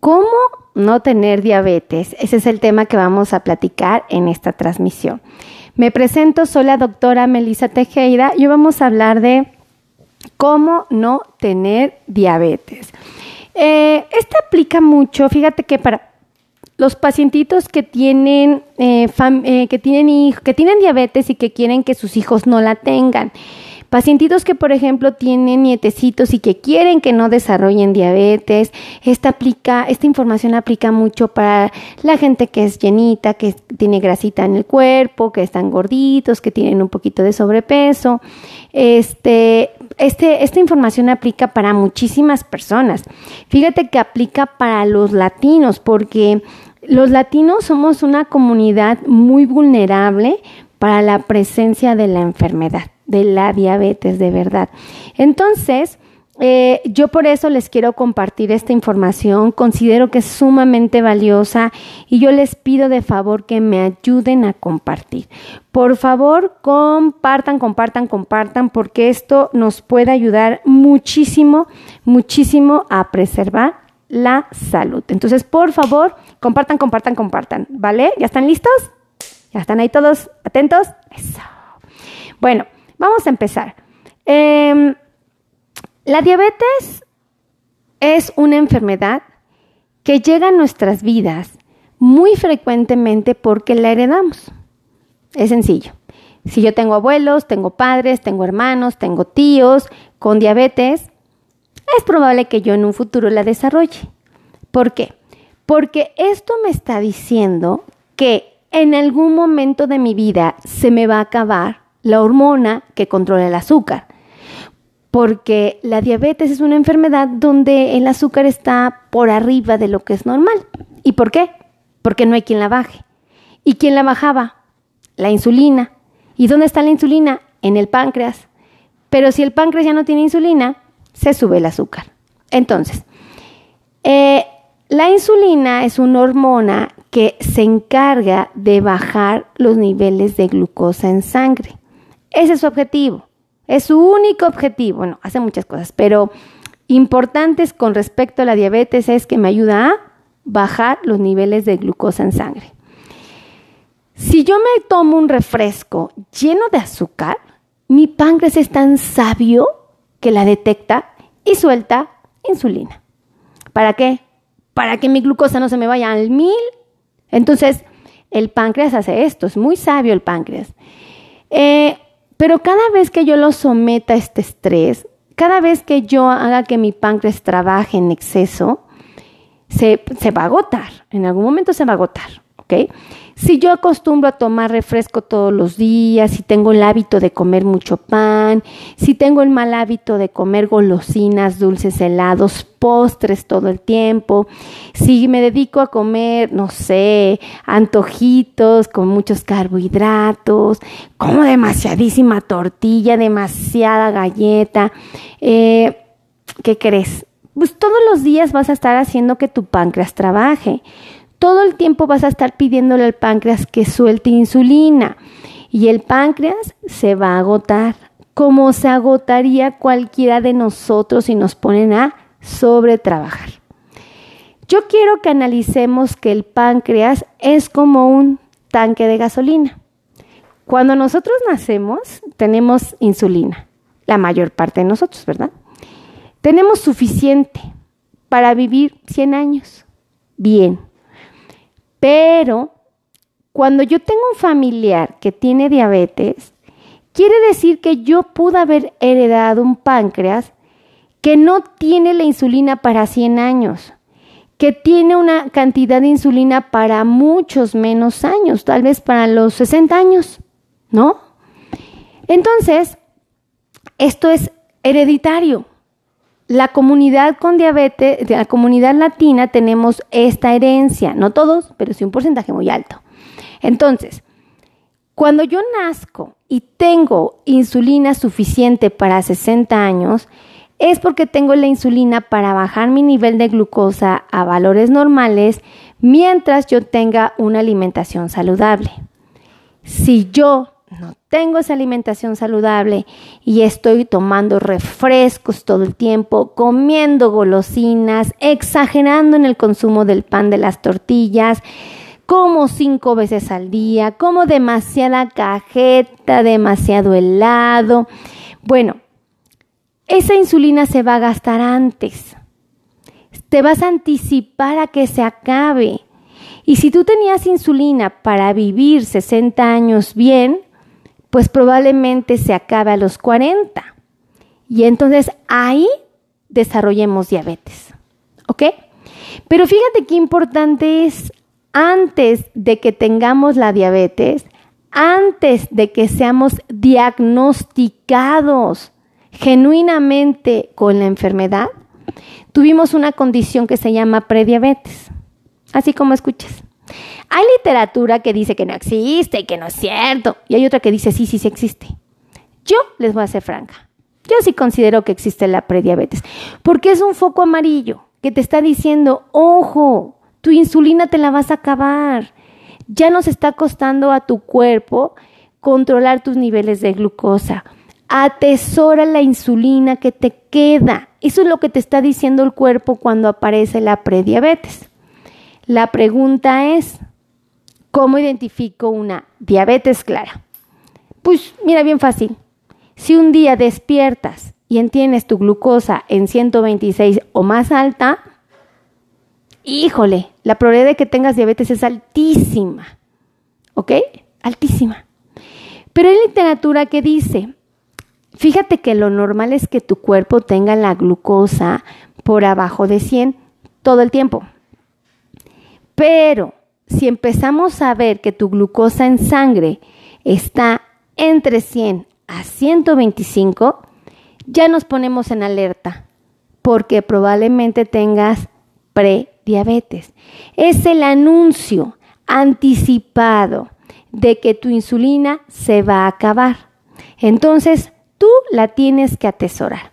¿Cómo no tener diabetes? Ese es el tema que vamos a platicar en esta transmisión. Me presento, soy la doctora Melissa Tejeda y hoy vamos a hablar de cómo no tener diabetes. Eh, este aplica mucho, fíjate que para los pacientitos que tienen, eh, eh, que, tienen que tienen diabetes y que quieren que sus hijos no la tengan. Pacientitos que, por ejemplo, tienen nietecitos y que quieren que no desarrollen diabetes, esta, información aplica mucho para la gente que es llenita, que tiene grasita en el cuerpo, que están gorditos, que tienen un poquito de sobrepeso. Este, este, esta información aplica para muchísimas personas. Fíjate que aplica para los latinos, porque los latinos somos una comunidad muy vulnerable para la presencia de la enfermedad de la diabetes de verdad. Entonces, eh, yo por eso les quiero compartir esta información, considero que es sumamente valiosa y yo les pido de favor que me ayuden a compartir. Por favor, compartan, compartan, compartan, porque esto nos puede ayudar muchísimo, muchísimo a preservar la salud. Entonces, por favor, compartan, compartan, compartan, ¿vale? ¿Ya están listos? ¿Ya están ahí todos atentos? Eso. Bueno, Vamos a empezar. Em, la diabetes es una enfermedad que llega a nuestras vidas muy frecuentemente porque la heredamos. Es sencillo. Si yo tengo abuelos, tengo padres, tengo hermanos, tengo tíos con diabetes, es probable que yo en un futuro la desarrolle. ¿Por qué? Porque esto me está diciendo que en algún momento de mi vida se me va a acabar la hormona que controla el azúcar. Porque la diabetes es una enfermedad donde el azúcar está por arriba de lo que es normal. ¿Y por qué? Porque no hay quien la baje. ¿Y quién la bajaba? La insulina. ¿Y dónde está la insulina? En el páncreas. Pero si el páncreas ya no tiene insulina, se sube el azúcar. Entonces, eh, la insulina es una hormona que se encarga de bajar los niveles de glucosa en sangre. Ese es su objetivo. Es su único objetivo. Bueno, hace muchas cosas, pero importantes con respecto a la diabetes es que me ayuda a bajar los niveles de glucosa en sangre. Si yo me tomo un refresco lleno de azúcar, mi páncreas es tan sabio que la detecta y suelta insulina. ¿Para qué? Para que mi glucosa no se me vaya al mil. Entonces, el páncreas hace esto, es muy sabio el páncreas. Eh, pero cada vez que yo lo someta a este estrés, cada vez que yo haga que mi páncreas trabaje en exceso, se, se va a agotar. En algún momento se va a agotar. Si yo acostumbro a tomar refresco todos los días, si tengo el hábito de comer mucho pan, si tengo el mal hábito de comer golosinas, dulces, helados, postres todo el tiempo, si me dedico a comer, no sé, antojitos con muchos carbohidratos, como demasiadísima tortilla, demasiada galleta, eh, ¿qué crees? Pues todos los días vas a estar haciendo que tu páncreas trabaje todo el tiempo vas a estar pidiéndole al páncreas que suelte insulina y el páncreas se va a agotar, como se agotaría cualquiera de nosotros si nos ponen a sobretrabajar. Yo quiero que analicemos que el páncreas es como un tanque de gasolina. Cuando nosotros nacemos, tenemos insulina, la mayor parte de nosotros, ¿verdad? Tenemos suficiente para vivir 100 años. Bien, pero cuando yo tengo un familiar que tiene diabetes, quiere decir que yo pude haber heredado un páncreas que no tiene la insulina para 100 años, que tiene una cantidad de insulina para muchos menos años, tal vez para los 60 años, ¿no? Entonces, esto es hereditario la comunidad con diabetes, la comunidad latina tenemos esta herencia, no todos, pero sí un porcentaje muy alto. Entonces, cuando yo nazco y tengo insulina suficiente para 60 años, es porque tengo la insulina para bajar mi nivel de glucosa a valores normales mientras yo tenga una alimentación saludable. Si yo no tengo esa alimentación saludable y estoy tomando refrescos todo el tiempo, comiendo golosinas, exagerando en el consumo del pan de las tortillas, como cinco veces al día, como demasiada cajeta, demasiado helado. Bueno, esa insulina se va a gastar antes. Te vas a anticipar a que se acabe. Y si tú tenías insulina para vivir 60 años bien, pues probablemente se acabe a los 40. Y entonces ahí desarrollemos diabetes. ¿Ok? Pero fíjate qué importante es antes de que tengamos la diabetes, antes de que seamos diagnosticados genuinamente con la enfermedad, tuvimos una condición que se llama prediabetes, así como escuchas. Hay literatura que dice que no existe y que no es cierto, y hay otra que dice sí, sí, sí existe. Yo les voy a ser franca. Yo sí considero que existe la prediabetes, porque es un foco amarillo que te está diciendo, ojo, tu insulina te la vas a acabar. Ya nos está costando a tu cuerpo controlar tus niveles de glucosa. Atesora la insulina que te queda. Eso es lo que te está diciendo el cuerpo cuando aparece la prediabetes. La pregunta es, ¿cómo identifico una diabetes clara? Pues mira, bien fácil. Si un día despiertas y entiendes tu glucosa en 126 o más alta, híjole, la probabilidad de que tengas diabetes es altísima. ¿Ok? Altísima. Pero hay literatura que dice, fíjate que lo normal es que tu cuerpo tenga la glucosa por abajo de 100 todo el tiempo. Pero si empezamos a ver que tu glucosa en sangre está entre 100 a 125, ya nos ponemos en alerta porque probablemente tengas pre diabetes. Es el anuncio anticipado de que tu insulina se va a acabar. Entonces, tú la tienes que atesorar.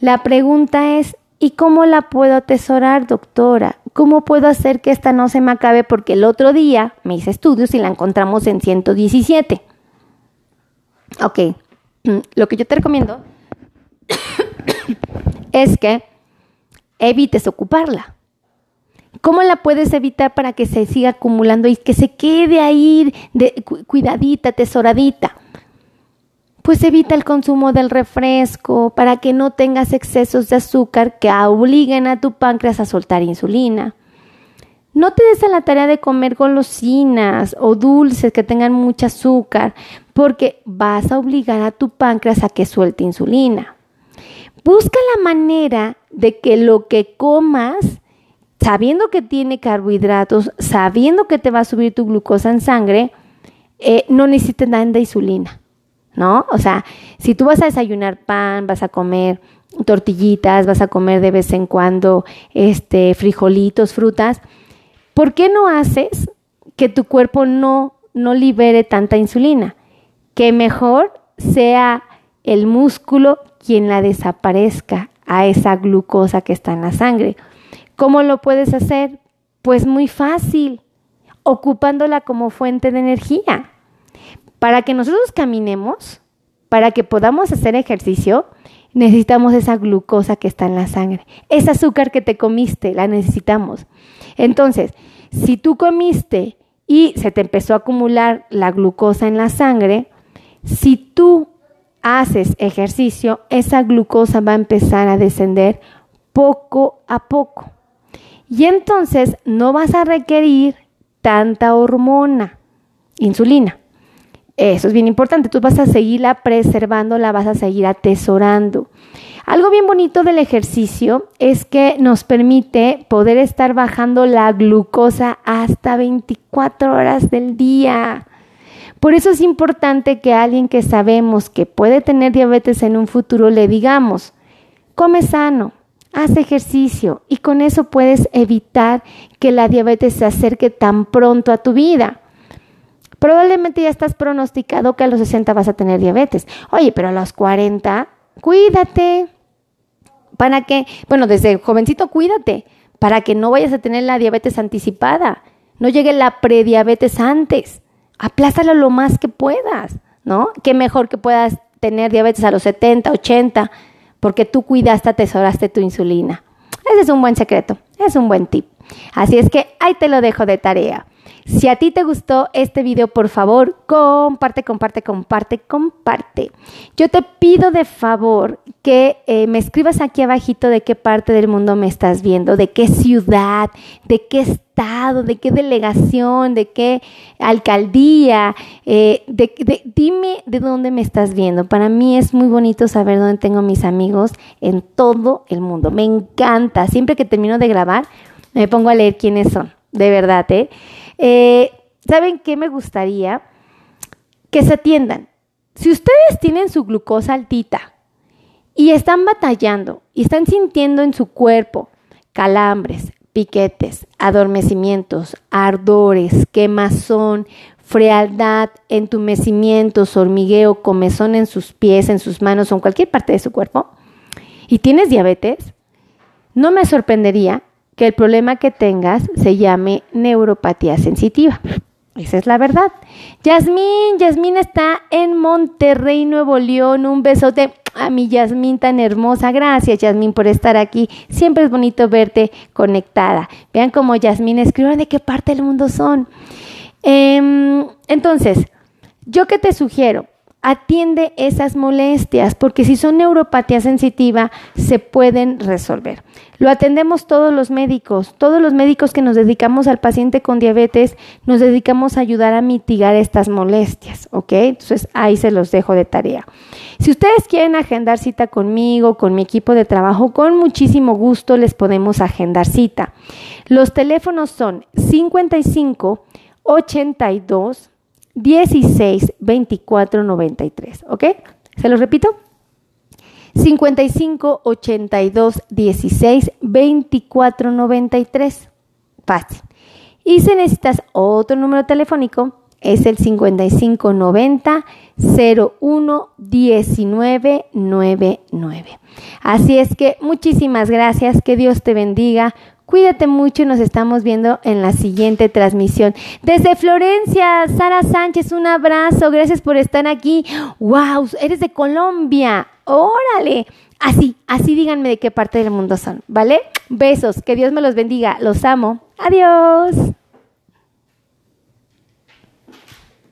La pregunta es, ¿y cómo la puedo atesorar, doctora? ¿Cómo puedo hacer que esta no se me acabe? Porque el otro día me hice estudios y la encontramos en 117. Ok, lo que yo te recomiendo es que evites ocuparla. ¿Cómo la puedes evitar para que se siga acumulando y que se quede ahí de, cuidadita, tesoradita? Pues evita el consumo del refresco para que no tengas excesos de azúcar que obliguen a tu páncreas a soltar insulina. No te des a la tarea de comer golosinas o dulces que tengan mucho azúcar, porque vas a obligar a tu páncreas a que suelte insulina. Busca la manera de que lo que comas sabiendo que tiene carbohidratos, sabiendo que te va a subir tu glucosa en sangre, eh, no necesitas nada de insulina, ¿no? O sea, si tú vas a desayunar pan, vas a comer tortillitas, vas a comer de vez en cuando este, frijolitos, frutas, ¿por qué no haces que tu cuerpo no, no libere tanta insulina? Que mejor sea el músculo quien la desaparezca a esa glucosa que está en la sangre. ¿Cómo lo puedes hacer? Pues muy fácil, ocupándola como fuente de energía. Para que nosotros caminemos, para que podamos hacer ejercicio, necesitamos esa glucosa que está en la sangre. Ese azúcar que te comiste, la necesitamos. Entonces, si tú comiste y se te empezó a acumular la glucosa en la sangre, si tú haces ejercicio, esa glucosa va a empezar a descender poco a poco. Y entonces no vas a requerir tanta hormona, insulina. Eso es bien importante. Tú vas a seguirla preservando, la vas a seguir atesorando. Algo bien bonito del ejercicio es que nos permite poder estar bajando la glucosa hasta 24 horas del día. Por eso es importante que a alguien que sabemos que puede tener diabetes en un futuro le digamos, come sano, haz ejercicio y con eso puedes evitar que la diabetes se acerque tan pronto a tu vida. Probablemente ya estás pronosticado que a los 60 vas a tener diabetes. Oye, pero a los 40, cuídate. ¿Para que, Bueno, desde jovencito cuídate, para que no vayas a tener la diabetes anticipada. No llegue la prediabetes antes. Aplázalo lo más que puedas. ¿no? Qué mejor que puedas tener diabetes a los 70, 80, porque tú cuidaste, atesoraste tu insulina. Ese es un buen secreto, es un buen tip. Así es que ahí te lo dejo de tarea. Si a ti te gustó este video, por favor, comparte, comparte, comparte, comparte. Yo te pido de favor que eh, me escribas aquí abajito de qué parte del mundo me estás viendo, de qué ciudad, de qué estado, de qué delegación, de qué alcaldía, eh, dime de dónde me estás viendo. Para mí es muy bonito saber dónde tengo mis amigos en todo el mundo. Me encanta. Siempre que termino de grabar, me pongo a leer quiénes son. De verdad, ¿eh? Eh, ¿Saben qué me gustaría? Que se atiendan. Si ustedes tienen su glucosa altita y están batallando y están sintiendo en su cuerpo calambres, piquetes, adormecimientos, ardores, quemazón, frialdad, entumecimientos, hormigueo, comezón en sus pies, en sus manos o en cualquier parte de su cuerpo, y tienes diabetes, no me sorprendería que el problema que tengas se llame neuropatía sensitiva. Esa es la verdad. Yasmín, Yasmín está en Monterrey, Nuevo León. Un besote a mi Yasmín tan hermosa. Gracias, Yasmín, por estar aquí. Siempre es bonito verte conectada. Vean cómo Yasmín escribe de qué parte del mundo son. Em, entonces, yo que te sugiero, atiende esas molestias, porque si son neuropatía sensitiva, se pueden resolver. Lo atendemos todos los médicos, todos los médicos que nos dedicamos al paciente con diabetes, nos dedicamos a ayudar a mitigar estas molestias, ¿ok? Entonces ahí se los dejo de tarea. Si ustedes quieren agendar cita conmigo, con mi equipo de trabajo, con muchísimo gusto les podemos agendar cita. Los teléfonos son 55 82 16 24 93. ¿Ok? Se lo repito. 55 82 16 24 93. Fácil. Y si necesitas otro número telefónico, es el 55 90 01 19 99. Así es que muchísimas gracias, que Dios te bendiga. Cuídate mucho y nos estamos viendo en la siguiente transmisión. Desde Florencia, Sara Sánchez, un abrazo. Gracias por estar aquí. ¡Wow! Eres de Colombia. Órale. Así, así díganme de qué parte del mundo son, ¿vale? Besos. Que Dios me los bendiga. Los amo. Adiós.